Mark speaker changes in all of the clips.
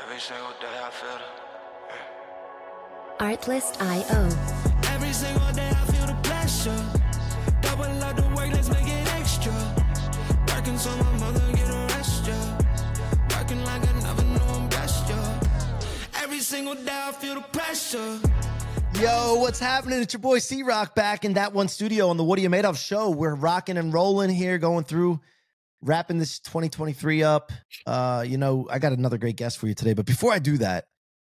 Speaker 1: Every single day I feel the
Speaker 2: Artlist.io.
Speaker 3: Every single day I feel the pressure. Double up the work, let's make it extra. Working so my mother get a rest, yeah. Working like I never knew I'm blessed, yeah. Every single day I feel the pressure.
Speaker 4: Yo, what's happening? It's your boy C-Roc back in that one studio on the What Are You Made Of show. We're rocking and rolling here, going through, wrapping this 2023 up. Uh, you know, I got another great guest for you today. But before I do that,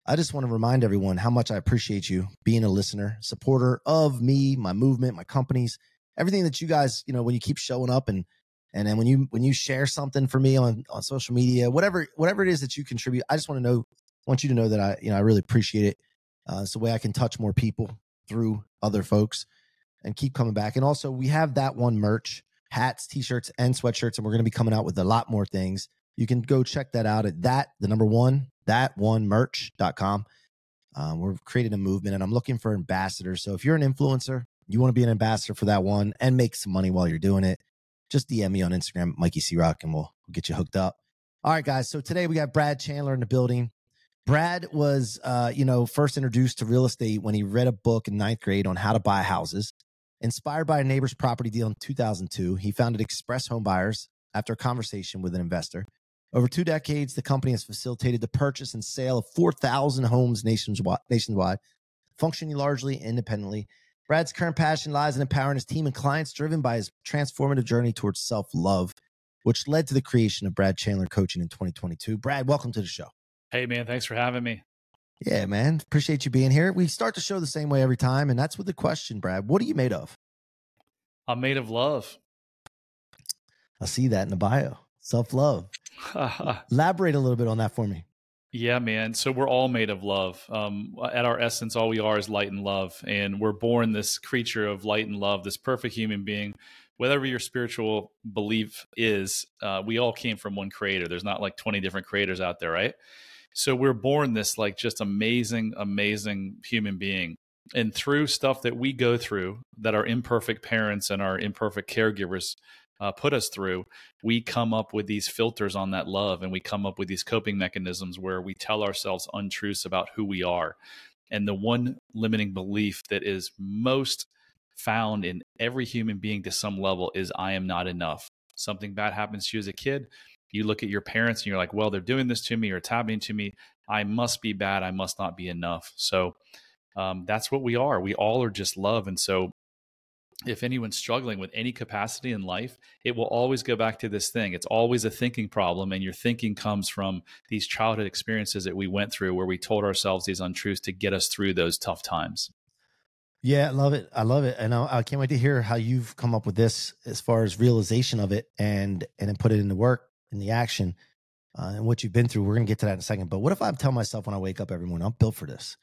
Speaker 4: I just want to remind everyone how much I appreciate you being a listener, supporter of me, my movement, my companies, everything that you guys, you know, when you keep showing up and and then when you when you share something for me on on social media, whatever whatever it is that you contribute, I just want to know, want you to know that I, you know, I really appreciate it. Uh, it's a way I can touch more people through other folks and keep coming back. And also, we have that one merch hats, t shirts, and sweatshirts. And we're going to be coming out with a lot more things. You can go check that out at that, the number one, that one merch.com. Um, we're creating a movement and I'm looking for ambassadors. So if you're an influencer, you want to be an ambassador for that one and make some money while you're doing it, just DM me on Instagram, Mikey C-Roc, and we'll, we'll get you hooked up. All right, guys. So today we got Brad Chandler in the building. Brad was, uh, you know, first introduced to real estate when he read a book in ninth grade on how to buy houses. Inspired by a neighbor's property deal in 2002, he founded Express Home Buyers after a conversation with an investor. Over two decades, the company has facilitated the purchase and sale of 4,000 homes nationwide, nationwide, functioning largely independently. Brad's current passion lies in empowering his team and clients, driven by his transformative journey towards self love, which led to the creation of Brad Chandler Coaching in 2022. Brad, welcome to the show.
Speaker 5: Hey, man, thanks for having me.
Speaker 4: Yeah, man. Appreciate you being here. We start the show the same way every time, and that's with the question, Brad. What are you made of?
Speaker 5: I'm made of love.
Speaker 4: I see that in the bio. Self love. Elaborate a little bit on that for me.
Speaker 5: yeah, man. So we're all made of love. Um, at our essence, all we are is light and love. And we're born this creature of light and love, this perfect human being. Whatever your spiritual belief is, uh, we all came from one creator. There's not like 20 different creators out there, right? So we're born this like just amazing, amazing human being. And through stuff that we go through, that our imperfect parents and our imperfect caregivers uh, put us through, we come up with these filters on that love and we come up with these coping mechanisms where we tell ourselves untruths about who we are. And the one limiting belief that is most found in every human being to some level is I am not enough. Something bad happens to you as a kid. You look at your parents and you're like, well, they're doing this to me or it's happening to me. I must be bad. I must not be enough. So um, that's what we are. We all are just love. And so if anyone's struggling with any capacity in life, it will always go back to this thing. It's always a thinking problem, and your thinking comes from these childhood experiences that we went through where we told ourselves these untruths to get us through those tough times.
Speaker 4: Yeah, I love it. I love it, and I, I can't wait to hear how you've come up with this as far as realization of it and and then put it into work in the action uh, and what you've been through. We're gonna get to that in a second. But what if I tell myself when I wake up every morning, I'm built for this.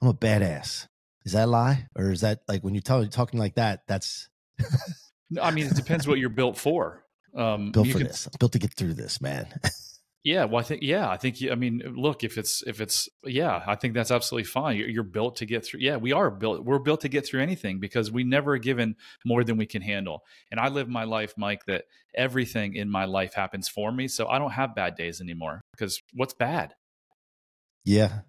Speaker 4: I'm a badass. Is that a lie, or is that like when you tell talking like that? That's
Speaker 5: I mean, it depends what you're built for. Um,
Speaker 4: built for
Speaker 5: can-
Speaker 4: this. I'm built to get through this, man.
Speaker 5: Yeah, well, I think yeah, I think I mean, look, if it's if it's yeah, I think that's absolutely fine. You're, you're built to get through. Yeah, we are built. We're built to get through anything because we never are given more than we can handle. And I live my life, Mike, that everything in my life happens for me, so I don't have bad days anymore. Because what's bad?
Speaker 4: yeah,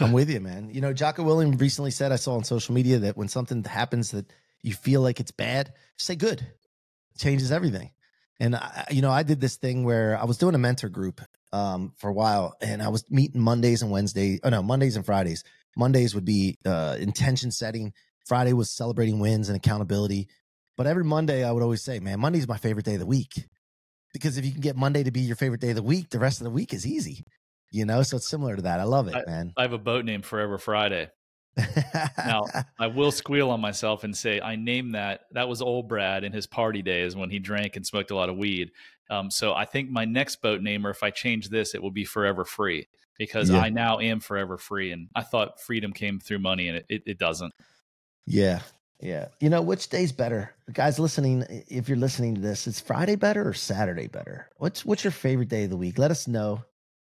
Speaker 4: I'm with you, man. You know, Jocko Willink recently said I saw on social media that when something happens that you feel like it's bad, say good. It changes everything. And I, you know, I did this thing where I was doing a mentor group um, for a while, and I was meeting Mondays and Wednesdays. Oh no, Mondays and Fridays. Mondays would be uh, intention setting. Friday was celebrating wins and accountability. But every Monday, I would always say, "Man, Monday's my favorite day of the week," because if you can get Monday to be your favorite day of the week, the rest of the week is easy. You know, so it's similar to that. I love it, man.
Speaker 5: I have a boat named Forever Friday. Now, I will squeal on myself and say I named that. That was old Brad in his party days when he drank and smoked a lot of weed. Um, so I think my next boat namer, if I change this, it will be Forever Free because
Speaker 4: Yeah.
Speaker 5: I now am forever free. And I thought freedom came through money, and it, it, it doesn't.
Speaker 4: Yeah. Yeah. You know, which day's better? Guys listening, if you're listening to this, is Friday better or Saturday better? What's what's your favorite day of the week? Let us know.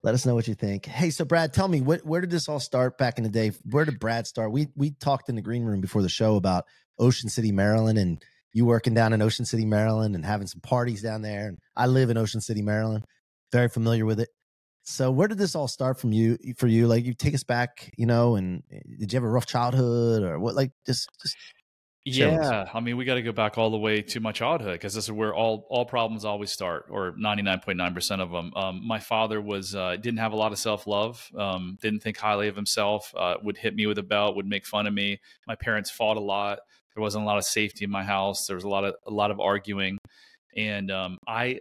Speaker 4: Let us know what you think. Hey, so Brad, tell me, where did this all start back in the day? Where did Brad start? We we talked in the green room before the show about Ocean City, Maryland, and you working down in Ocean City, Maryland, and having some parties down there. And I live in Ocean City, Maryland. Very familiar with it. So where did this all start from you for you? Like you take us back, you know, and eh, did you have a rough childhood or what? Like just, just
Speaker 5: yeah, I mean, we got to go back all the way to my childhood because this is where all all problems always start, or ninety nine point nine percent of them. Um, my father was uh, didn't have a lot of self love, um, didn't think highly of himself, uh, would hit me with a belt, would make fun of me. My parents fought a lot. There wasn't a lot of safety in my house. There was a lot of a lot of arguing, and um, I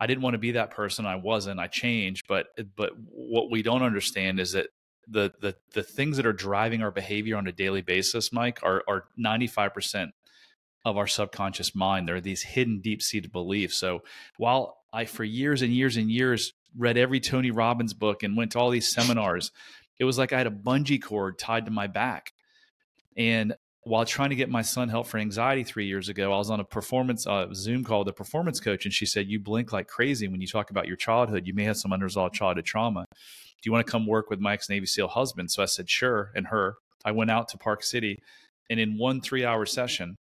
Speaker 5: I didn't want to be that person. I wasn't. I changed, but but what we don't understand is that the the the things that are driving our behavior on a daily basis, Mike, are are ninety five percent of our subconscious mind. There are these hidden, deep seated beliefs. So while I, for years and years and years, read every Tony Robbins book and went to all these seminars, it was like I had a bungee cord tied to my back. And while trying to get my son help for anxiety three years ago, I was on a performance uh, Zoom call with a performance coach, and she said, "You blink like crazy when you talk about your childhood. You may have some unresolved childhood trauma. Do you want to come work with Mike's Navy SEAL husband?" So I said, "Sure." And her, I went out to Park City, and in one three-hour session,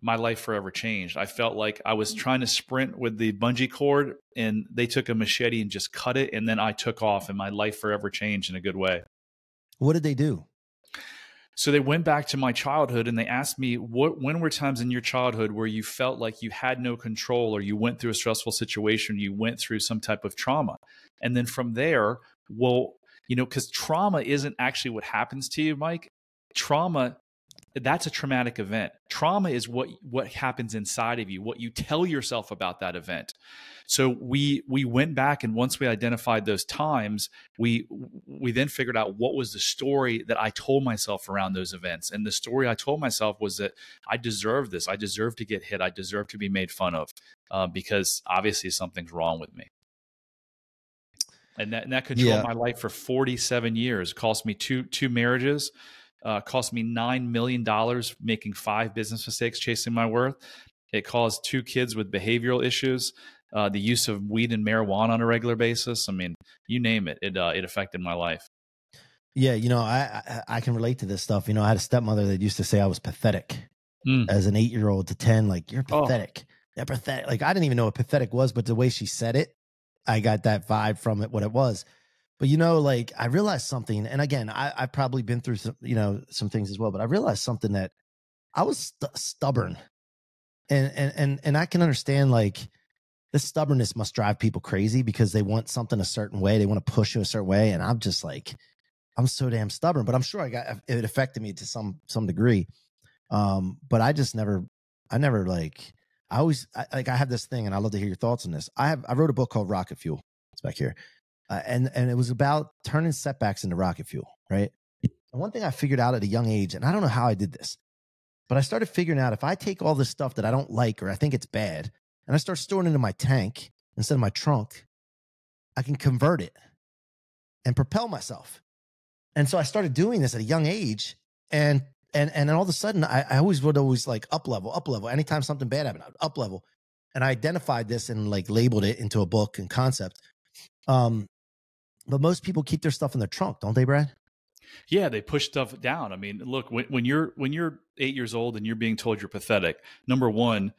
Speaker 5: my life forever changed. I felt like I was trying to sprint with the bungee cord, and they took a machete and just cut it, and then I took off, and my life forever changed in a good way.
Speaker 4: What did they do?
Speaker 5: So they went back to my childhood and they asked me, what, when were times in your childhood where you felt like you had no control or you went through a stressful situation, you went through some type of trauma? And then from there, well, you know, because trauma isn't actually what happens to you, Mike. Trauma that's a traumatic event. Trauma is what what happens inside of you what you tell yourself about that event. So we we went back and once we identified those times we we then figured out what was the story that i told myself around those events. And the story i told myself was that i deserve this. I deserve to get hit. I deserve to be made fun of uh, because obviously something's wrong with me and that, and that controlled yeah. my life for 47 years it cost me two two marriages uh, cost me $9 million making five business mistakes chasing my worth. It caused two kids with behavioral issues, uh, the use of weed and marijuana on a regular basis. I mean, you name it, it, uh, it affected my life.
Speaker 4: Yeah, you know, I, I, I can relate to this stuff. You know, I had a stepmother that used to say I was pathetic mm. as an eight year old to ten. Like you're oh. pathetic. Oh. You're pathetic. Like I didn't even know what pathetic was, but the way she said it, I got that vibe from it. What it was. But you know, like I realized something, and again, I, I've probably been through some, you know, some things as well. But I realized something that I was st- stubborn, and and and and I can understand like this stubbornness must drive people crazy because they want something a certain way, they want to push you a certain way, and I'm just like, I'm so damn stubborn. But I'm sure I got it affected me to some some degree. Um, but I just never, I never like. I always I, like I have this thing, and I love to hear your thoughts on this. I have I wrote a book called Rocket Fuel. It's back here uh, and and it was about turning setbacks into rocket fuel, right? And one thing I figured out at a young age, and I don't know how I did this, but I started figuring out if I take all this stuff that I don't like or I think it's bad, and I start storing it in my tank instead of my trunk, I can convert it and propel myself. And so I started doing this at a young age, and and and then all of a sudden I, I always would always like up level, up level. Anytime something bad happened, up level. And I identified this and like labeled it into a book and concept. Um, but most people keep their stuff in their trunk, don't they, Brad?
Speaker 5: Yeah, they push stuff down. I mean, look, when, when you're when you're eight years old and you're being told you're pathetic, number one,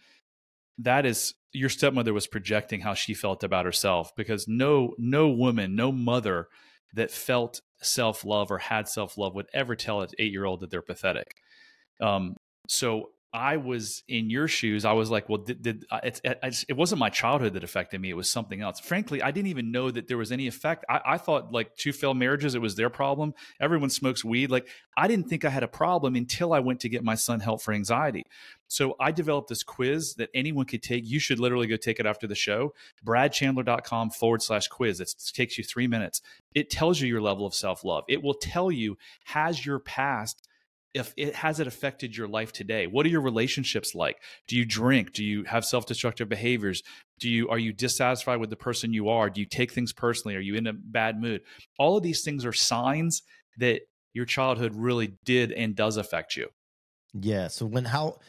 Speaker 5: that is your stepmother was projecting how she felt about herself because no no woman, no mother that felt self love or had self love would ever tell an eight year old that they're pathetic. Um, so I was in your shoes, I was like, well, did, did uh, it, it, it, wasn't my childhood that affected me. It was something else. Frankly, I didn't even know that there was any effect. I, I, thought like two failed marriages, it was their problem. Everyone smokes weed. Like I didn't think I had a problem until I went to get my son help for anxiety. So I developed this quiz that anyone could take. You should literally go take it after the show. BradChandler.com forward slash quiz. It takes you three minutes. It tells you your level of self love. It will tell you, has your past if it has it affected your life today? What are your relationships like? Do you drink? Do you have self-destructive behaviors? Do you are you dissatisfied with the person you are? Do you take things personally? Are you in a bad mood? All of these things are signs that your childhood really did and does affect you.
Speaker 4: Yeah so when how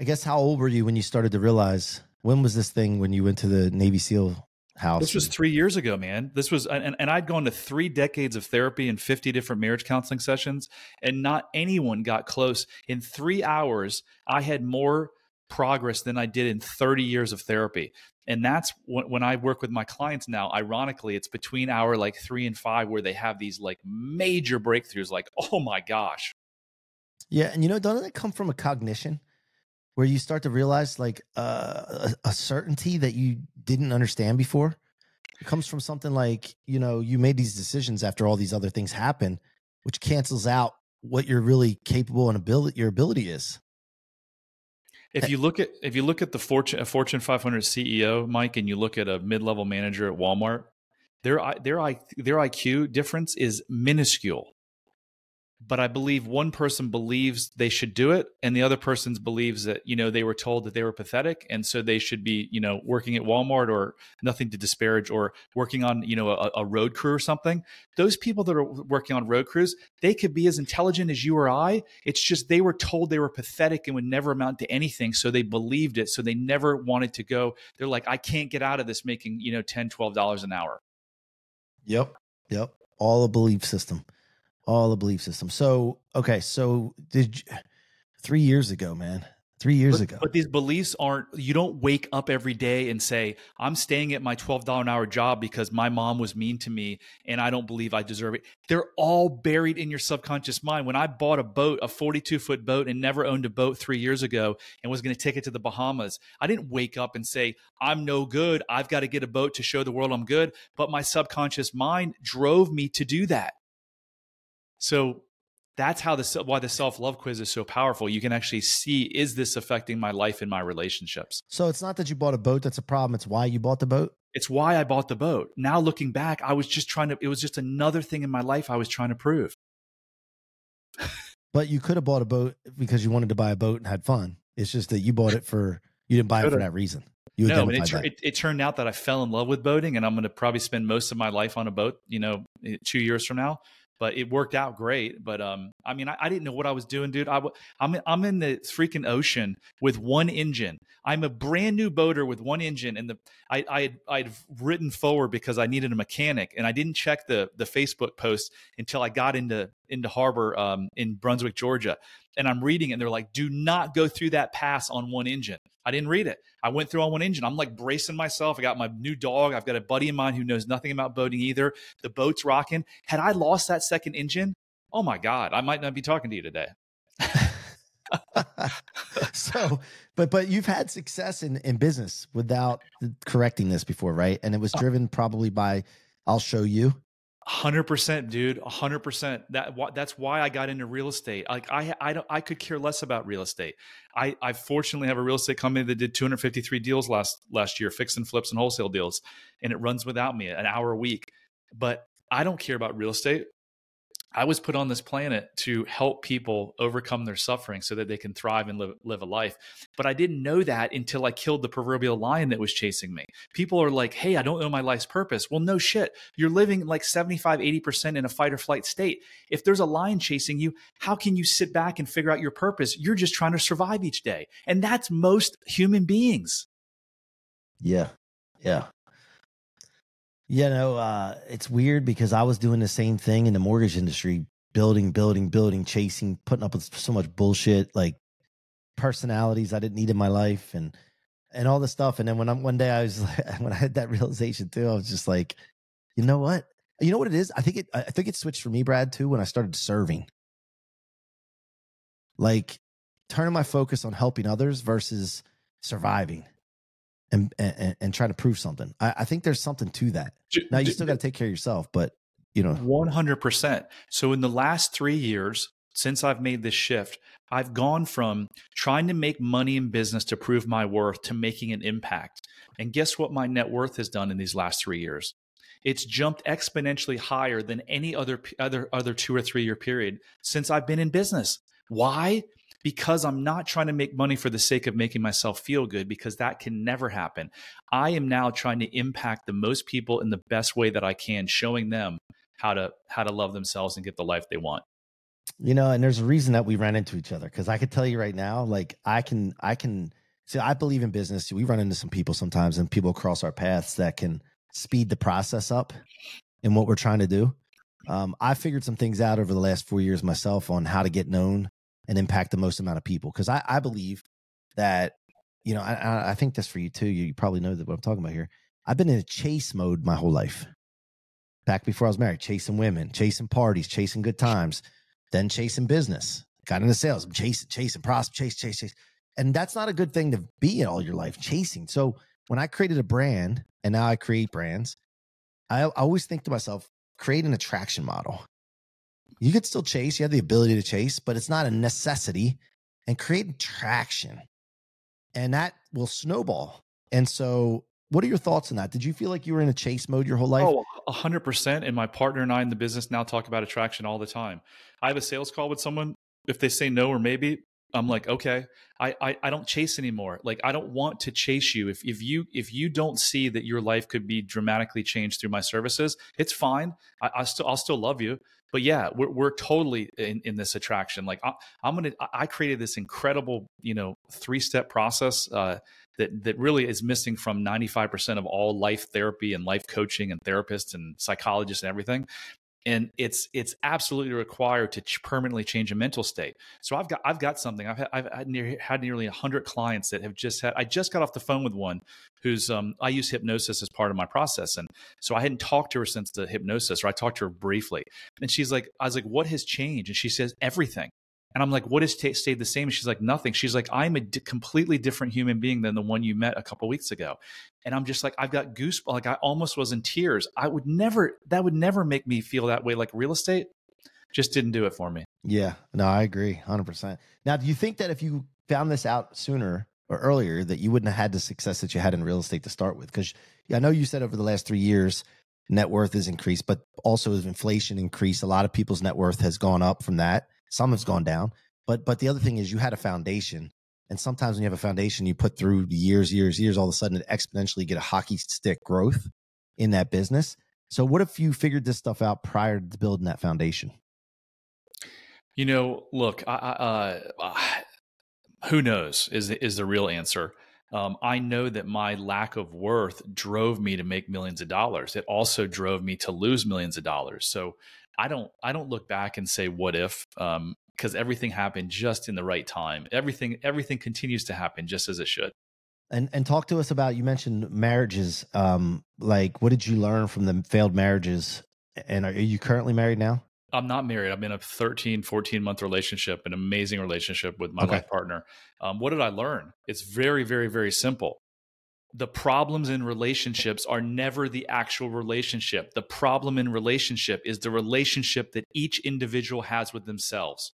Speaker 4: i guess how old were you when you started to realize when was this thing when you went to the navy seal house.
Speaker 5: This was three years ago, man. This was, and, and I'd gone to three decades of therapy and 50 different marriage counseling sessions, and not anyone got close. In three hours, I had more progress than I did in 30 years of therapy. and that's when, when i work with my clients now ironically it's between hour like three and five where they have these like major breakthroughs like oh my gosh
Speaker 4: yeah and you know doesn't it come from a cognition where you start to realize like uh, a, a certainty that you didn't understand before. It comes from something like you know you made these decisions after all these other things happen which cancels out what you're really capable and ability your ability is.
Speaker 5: If eh you look at if you look at the fortune a fortune 500 ceo mike and you look at a mid-level manager at walmart their their their iq difference is minuscule but I believe one person believes they should do it, and the other person believes that you know they were told that they were pathetic, and so they should be you know working at Walmart or nothing to disparage or working on you know a, a road crew or something. Those people that are working on road crews, they could be as intelligent as you or I. It's just they were told they were pathetic and would never amount to anything, so they believed it, so they never wanted to go. They're like, I can't get out of this making you know 10 12 dollars an hour.
Speaker 4: Yep, yep, all a belief system all the belief system. So, okay, so did you, three years ago, man, three years
Speaker 5: but,
Speaker 4: ago.
Speaker 5: But these beliefs aren't, you don't wake up every day and say, I'm staying at my $12 an hour job because my mom was mean to me and I don't believe I deserve it. They're all buried in your subconscious mind. When I bought a boat, a 42 foot boat, and never owned a boat three years ago and was going to take it to the Bahamas, I didn't wake up and say, I'm no good. I've got to get a boat to show the world I'm good. But my subconscious mind drove me to do that. So that's how the why the self love quiz is so powerful. You can actually see is this affecting my life and my relationships.
Speaker 4: So it's not that you bought a boat that's a problem. It's why you bought the boat.
Speaker 5: It's why I bought the boat. Now looking back, I was just trying to. It was just another thing in my life I was trying to prove.
Speaker 4: but you could have bought a boat because you wanted to buy a boat and had fun. It's just that you bought it for you didn't buy it for that reason. You
Speaker 5: no, and it, it, it, turned out that I fell in love with boating, and I'm going to probably spend most of my life on a boat. You know, two years from now but it worked out great. But um, I mean, I, I didn't know what I was doing, dude. I, I'm I'm in the freaking ocean with one engine. I'm a brand new boater with one engine, and the I I had, I'd written forward because I needed a mechanic, and I didn't check the the Facebook post until I got into into harbor um, in Brunswick, Georgia, and I'm reading, it, and they're like, "Do not go through that pass on one engine." I didn't read it. I went through on one engine. I'm like bracing myself. I got my new dog. I've got a buddy of mine who knows nothing about boating either. The boat's rocking. Had I lost that second engine, oh my God, I might not be talking to you today.
Speaker 4: so, but but you've had success in in business without correcting this before, right? And it was uh driven probably by I'll show you
Speaker 5: Hundred percent, dude. hundred percent. That that's why I got into real estate. Like I, I don't, I could care less about real estate. I, I fortunately have a real estate company that did 253 deals last last year, fix and flips and wholesale deals, and it runs without me, an hour a week. But I don't care about real estate. I was put on this planet to help people overcome their suffering so that they can thrive and live, live, a life. But I didn't know that until I killed the proverbial lion that was chasing me. People are like, hey, I don't know my life's purpose. Well, no shit. You're living like 75, 80% in a fight or flight state. If there's a lion chasing you, how can you sit back and figure out your purpose? You're just trying to survive each day. And that's most human beings.
Speaker 4: Yeah. Yeah. You know, uh, it's weird because I was doing the same thing in the mortgage industry, building, building, building, chasing, putting up with so much bullshit, like personalities I didn't need in my life, and and all this stuff. And then when I'm one day, I was like, when I had that realization too, I was just like, you know what? You know what it is? I think it. I think it switched for me, Brad, too, when I started serving. Like turning my focus on helping others versus surviving and and, and try to prove something. I, I think there's something to that. Now you still got to take care of yourself, but you know,
Speaker 5: one hundred percent. So in the last three years, since I've made this shift, I've gone from trying to make money in business to prove my worth to making an impact. And guess what my net worth has done in these last three years? It's jumped exponentially higher than any other other other two or three year period since I've been in business. Why? Because I'm not trying to make money for the sake of making myself feel good, because that can never happen. I am now trying to impact the most people in the best way that I can, showing them how to how to love themselves and get the life they want.
Speaker 4: You know, and there's a reason that we ran into each other because I could tell you right now, like I can I can see I believe in business. We run into some people sometimes and people cross our paths that can speed the process up in what we're trying to do. Um, I figured some things out over the last four years myself on how to get known and impact the most amount of people. Because I, I believe that you know, I, I think that's for you too. You probably know that what I'm talking about here. I've been in a chase mode my whole life. Back before I was married, chasing women, chasing parties, chasing good times, then chasing business. Got into sales, I'm chasing, chasing, prosper, chase, chase, chase. And that's not a good thing to be in all your life, chasing. So when I created a brand and now I create brands, I, I always think to myself, create an attraction model. You could still chase, you have the ability to chase, but it's not a necessity. And create traction. And that will snowball. And so what are your thoughts on that? Did you feel like you were in a chase mode your whole life?
Speaker 5: Oh, 100%. And my partner and I in the business now talk about attraction all the time. I have a sales call with someone. If they say no or maybe, I'm like, okay, I, I, I don't chase anymore. Like I don't want to chase you. If if you if you don't see that your life could be dramatically changed through my services, it's fine. I, I still I'll still love you. But yeah, we're we're totally in, in this attraction. Like I, am gonna I created this incredible you know three step process. Uh, that that really is missing from 95% of all life therapy and life coaching and therapists and psychologists and everything and it's it's absolutely required to ch- permanently change a mental state. So I've got I've got something. I've had, I've had, near, had nearly hundred clients that have just had. I just got off the phone with one who's um, I use hypnosis as part of my process, and so I hadn't talked to her since the hypnosis, or I talked to her briefly, and she's like, I was like, what has changed? And she says everything. And I'm like, what has t- stayed the same? she's like, nothing. She's like, I'm a d- completely different human being than the one you met a couple weeks ago. And I'm just like, I've got goosebumps. Like I almost was in tears. I would never, that would never make me feel that way. Like real estate just didn't do it for me.
Speaker 4: Yeah, no, I agree 100%. Now, do you think that if you found this out sooner or earlier, that you wouldn't have had the success that you had in real estate to start with? Because I know you said over the last three years, net worth has increased, but also as inflation increased, a lot of people's net worth has gone up from that. Some has gone down. But but the other thing is you had a foundation. And sometimes when you have a foundation, you put through years, years, years, all of a sudden it exponentially get a hockey stick growth in that business. So what if you figured this stuff out prior to building that foundation?
Speaker 5: You know, look, I, uh, uh, who knows is is the real answer. Um, I know that my lack of worth drove me to make millions of dollars. It also drove me to lose millions of dollars. So I don't I don't look back and say what if um, because everything happened just in the right time. Everything everything continues to happen just as it should.
Speaker 4: And and talk to us about you mentioned marriages. Um, like what did you learn from the failed marriages? And are you currently married now?
Speaker 5: I'm not married. I'm in a 13, 14 month relationship, an amazing relationship with my okay. life partner. Um, what did I learn? It's very, very, very simple the problems in relationships are never the actual relationship. The problem in relationship is the relationship that each individual has with themselves.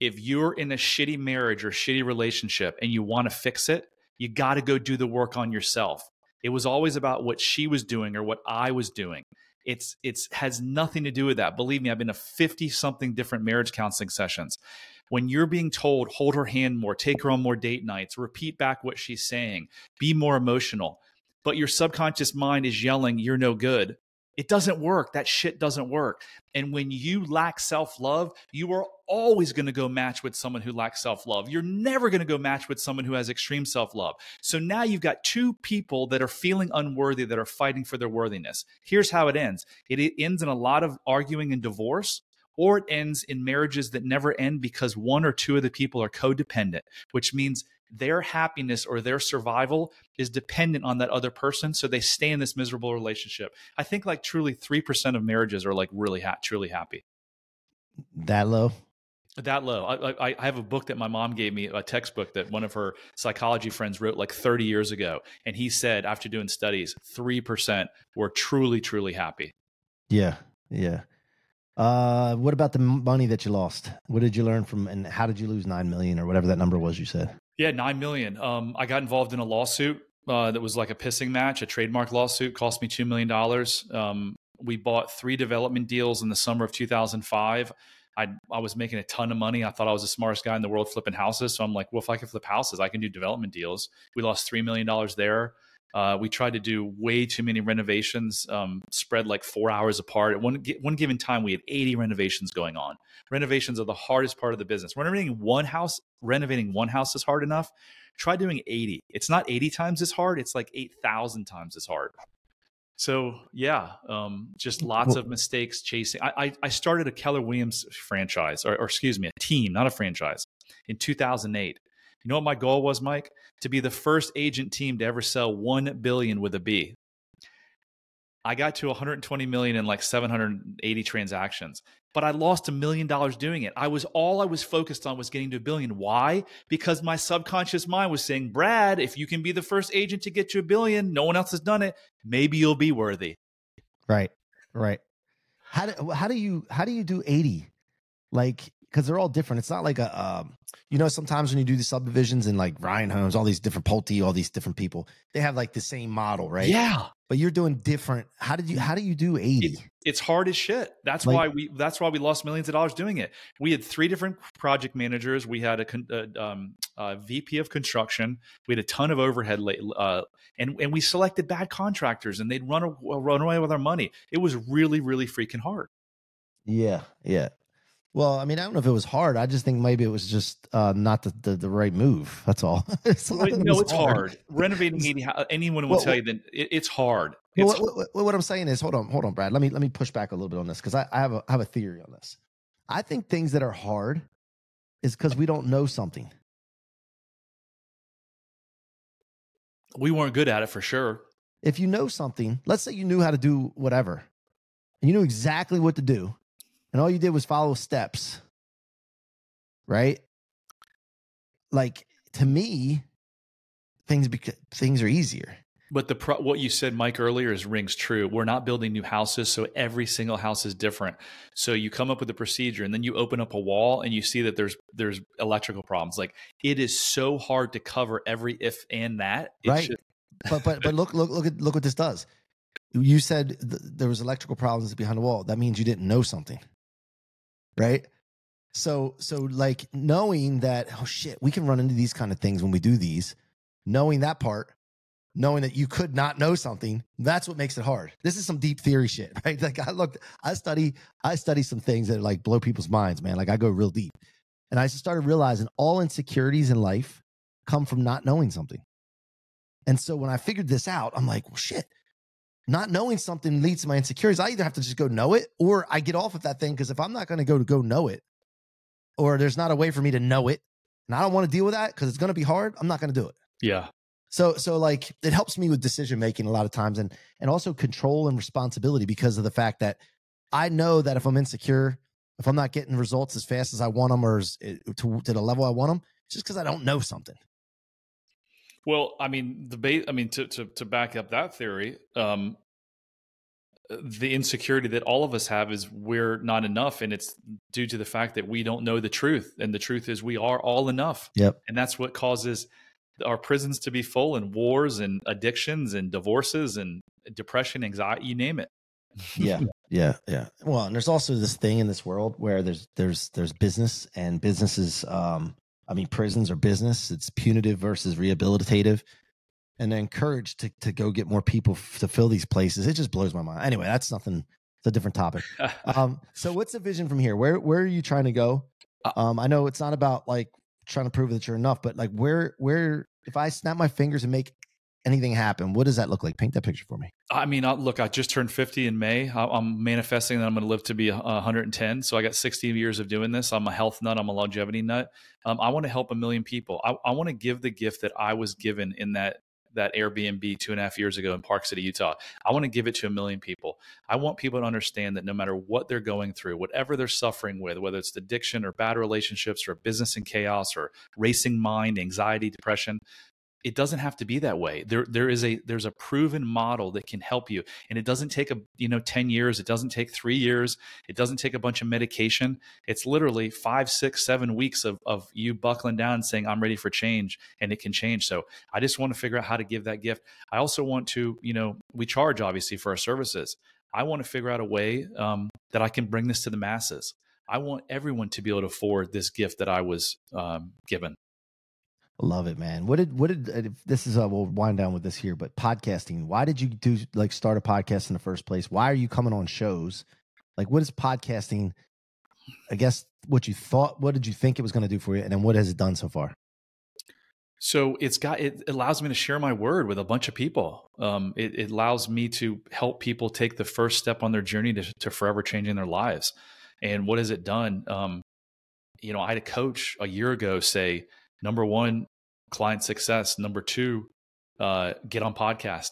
Speaker 5: If you're in a shitty marriage or shitty relationship and you want to fix it, you got to go do the work on yourself. It was always about what she was doing or what I was doing. It's it's has nothing to do with that. Believe me, I've been to 50 something different marriage counseling sessions when you're being told, hold her hand more, take her on more date nights, repeat back what she's saying, be more emotional, but your subconscious mind is yelling, you're no good. It doesn't work. That shit doesn't work. And when you lack self love, you are always going to go match with someone who lacks self love. You're never going to go match with someone who has extreme self love. So now you've got two people that are feeling unworthy that are fighting for their worthiness. Here's how it ends it ends in a lot of arguing and divorce or it ends in marriages that never end because one or two of the people are codependent, which means their happiness or their survival is dependent on that other person. So they stay in this miserable relationship. I think like truly 3% of marriages are like really ha- truly happy.
Speaker 4: That low?
Speaker 5: That low. I, I, have a book that my mom gave me, a textbook that one of her psychology friends wrote like 30 years ago. And he said, after doing studies, 3% were truly, truly happy.
Speaker 4: Yeah. Yeah. Uh, what about the money that you lost? What did you learn from, and how did you lose nine million or whatever that number was? You said.
Speaker 5: Yeah, nine million. Um, I got involved in a lawsuit uh, that was like a pissing match, a trademark lawsuit, cost me two million dollars. Um, we bought three development deals in the summer of 2005. I I was making a ton of money. I thought I was the smartest guy in the world flipping houses. So I'm like, well, if I can flip houses, I can do development deals. We lost three million dollars there. Uh, we tried to do way too many renovations, um, spread like four hours apart. At one, one given time, we had 80 renovations going on. Renovations are the hardest part of the business. Renovating one house, renovating one house is hard enough. Try doing 80. It's not 80 times as hard. It's like 8,000 times as hard. So yeah, um, just lots of mistakes chasing. I, I, I started a Keller Williams franchise, or, or excuse me, a team, not a franchise, in 2008 You know what my goal was, Mike? To be the first agent team to ever sell 1 billion with a B. I got to 120 million in like 780 transactions, but I lost a million dollars doing it. I was all I was focused on was getting to a billion. Why? Because my subconscious mind was saying, Brad, if you can be the first agent to get to a billion, no one else has done it. Maybe you'll be worthy.
Speaker 4: Right. Right. How do how do you how do you do 80? Like because they're all different. It's not like a um, you know, sometimes when you do the subdivisions and like Ryan Homes, all these different Pulte, all these different people, they have like the same model, right?
Speaker 5: Yeah.
Speaker 4: But you're doing different. How did you how do you do 80?
Speaker 5: It's, it's hard as shit. That's
Speaker 4: Like-
Speaker 5: why we that's why we lost millions of dollars doing it. We had three different project managers. We had a, con- uh, um, uh VP of construction. We had a ton of overhead, uh, and and we selected bad contractors, and they'd run run away with our money. It was really really freaking hard.
Speaker 4: Yeah, yeah. Well, I mean, I don't know if it was hard. I just think maybe it was just uh, not the, the, the right move. That's all. It's
Speaker 5: no, it's hard. Renovating eighty. hou- Anyone will
Speaker 4: Well,
Speaker 5: tell you that it, it's hard.
Speaker 4: Well,
Speaker 5: It's,
Speaker 4: what, what, what I'm saying is, hold on, hold on, Brad. Let me let me push back a little bit on this because I, I have a I have a theory on this. I think things that are hard is because we don't know something.
Speaker 5: we weren't good at it for sure.
Speaker 4: If you know something, let's say you knew how to do whatever, and you knew exactly what to do, and all you did was follow steps, right? Like to me, things beca- things are easier.
Speaker 5: But the pro- what you said, Mike, earlier is rings true. We're not building new houses, so every single house is different. So you come up with a procedure, and then you open up a wall, and you see that there's there's electrical problems. Like it is so hard to cover every if and that. It's
Speaker 4: Right.
Speaker 5: just-
Speaker 4: but but but look look look at look what this does. You said th- there was electrical problems behind the wall. That means you didn't know something, right? So so like knowing that oh shit, we can run into these kind of things when we do these. Knowing that part, knowing that you could not know something, that's what makes it hard. This is some deep theory shit, right? Like I looked, I study, I study some things that like blow people's minds, man. Like I go real deep, and I just started realizing all insecurities in life come from not knowing something. And so when I figured this out, I'm like, well, shit, not knowing something leads to my insecurities. I either have to just go know it or I get off of that thing. Cause if I'm not going to go to go know it, or there's not a way for me to know it, and I don't want to deal with that because it's going to be hard, I'm not going to do it.
Speaker 5: yeah,
Speaker 4: So, so like it helps me with decision making a lot of times and, and also control and responsibility because of the fact that I know that if I'm insecure, if I'm not getting results as fast as I want them or as, eh, to, to the level I want them, it's just because I don't know something.
Speaker 5: Well, I mean, the ba- I mean, to to to back up that theory, um, the insecurity that all of us have is we're not enough, and it's due to the fact that we don't know the truth, and the truth is we are all enough.
Speaker 4: Yep.
Speaker 5: and that's what causes our prisons to be full, and wars, and addictions, and divorces, and depression, anxiety, you name it.
Speaker 4: yeah yeah yeah well and there's also this thing in this world where there's there's there's business and businesses um i mean prisons are business. It's punitive versus rehabilitative. And they're encouraged to, to go get more people f- to fill these places. It just blows my mind. Anyway that's nothing. It's a different topic. Um so what's the vision from here? Where where are you trying to go?
Speaker 5: Uh,
Speaker 4: um i know it's not about like trying to prove that you're enough but like where where if i snap my fingers and make anything happen what does that look like paint that picture for me
Speaker 5: I mean, look, I just turned 50 in May. I, I'm manifesting that I'm going to live to be uh, 110. So I got 60 years of doing this. I'm a health nut. I'm a longevity nut. Um, I want to help a million people. I, I want to give the gift that I was given in that that Airbnb two and a half years ago in Park City, Utah. I want to give it to a million people. I want people to understand that no matter what they're going through, whatever they're suffering with, whether it's addiction or bad relationships or business in chaos or racing mind, anxiety, depression, it doesn't have to be that way. There there is a there's a proven model that can help you. And it doesn't take a you know 10 years. It doesn't take three years. It doesn't take a bunch of medication. It's literally five six seven weeks of, of you buckling down saying i'm ready for change and it can change. So i just want to figure out how to give that gift. I also want to you know we charge obviously for our services. I want to figure out a way um, that i can bring this to the masses. I want everyone to be able to afford this gift that i was um, given
Speaker 4: Love it, man. What did what did uh, this is? Uh, we'll wind down with this here, but podcasting. Why did you do like start a podcast in the first place? Why are you coming on shows? Like, what is podcasting? I guess what you thought. What did you think it was going to do for you, and then what has it done so far?
Speaker 5: So it's got it allows me to share my word with a bunch of people. Um, it, it allows me to help people take the first step on their journey to, to forever changing their lives. And what has it done? Um, you know, I had a coach a year ago say, number one, client success. Number two, uh, get on podcast.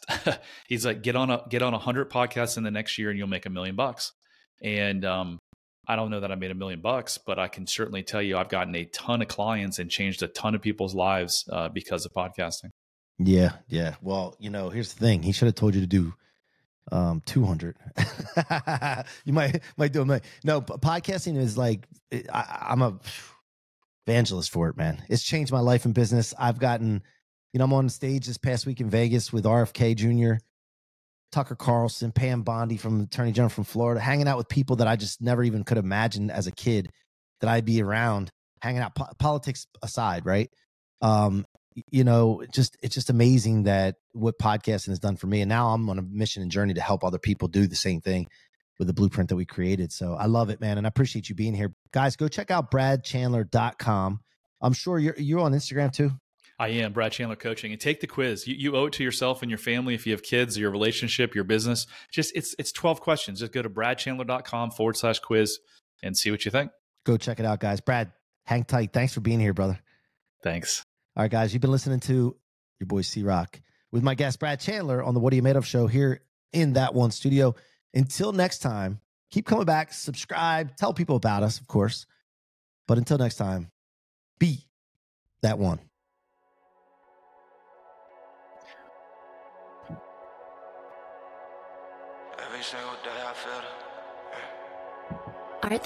Speaker 5: He's like, get on a get on a hundred podcasts in the next year, and you'll make a million bucks. And um, I don't know that I made a million bucks, but I can certainly tell you I've gotten a ton of clients and changed a ton of people's lives uh, because of podcasting.
Speaker 4: Yeah, yeah. Well, you know, here's the thing. He should have told you to do um 200 you might might do it no podcasting is like I, i'm a evangelist for it man. It's changed my life and business. I've gotten you know i'm on stage this past week in vegas with rfk jr tucker carlson pam bondi from attorney general from florida hanging out with people that i just never even could imagine as a kid that i'd be around hanging out po- politics aside right? Um you know, just it's just amazing that what podcasting has done for me. And now I'm on a mission and journey to help other people do the same thing with the blueprint that we created. So I love it, man. And I appreciate you being here. Guys, go check out bradchandler.com. I'm sure you're you're on Instagram too.
Speaker 5: I am Brad Chandler coaching and take the quiz. You, you owe it to yourself and your family. If you have kids, your relationship, your business, just it's, it's 12 questions. Just go to bradchandler.com forward slash quiz and see what you think.
Speaker 4: Go check it out, guys. Brad, hang tight. Thanks for being here, brother.
Speaker 5: Thanks.
Speaker 4: All right, guys, you've been listening to your boy C-Roc with my guest Brad Chandler on the What Are You Made Of show here in that one studio. Until next time, keep coming back, subscribe, tell people about us, of course. But until next time, be that one.